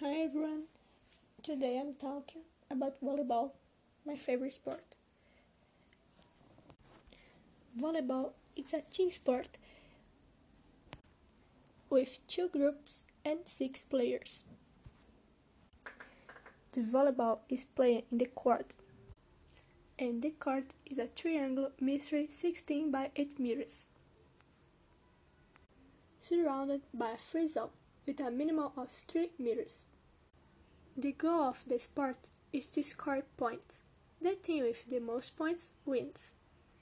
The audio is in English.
Hi everyone. Today I'm talking about volleyball, my favorite sport. Volleyball is a team sport with two groups and six players. The volleyball is played in the court, and the court is a triangle measuring 16 by 8 meters, surrounded by a free zone with a minimum of 3 meters. The goal of the sport is to score points. The team with the most points wins.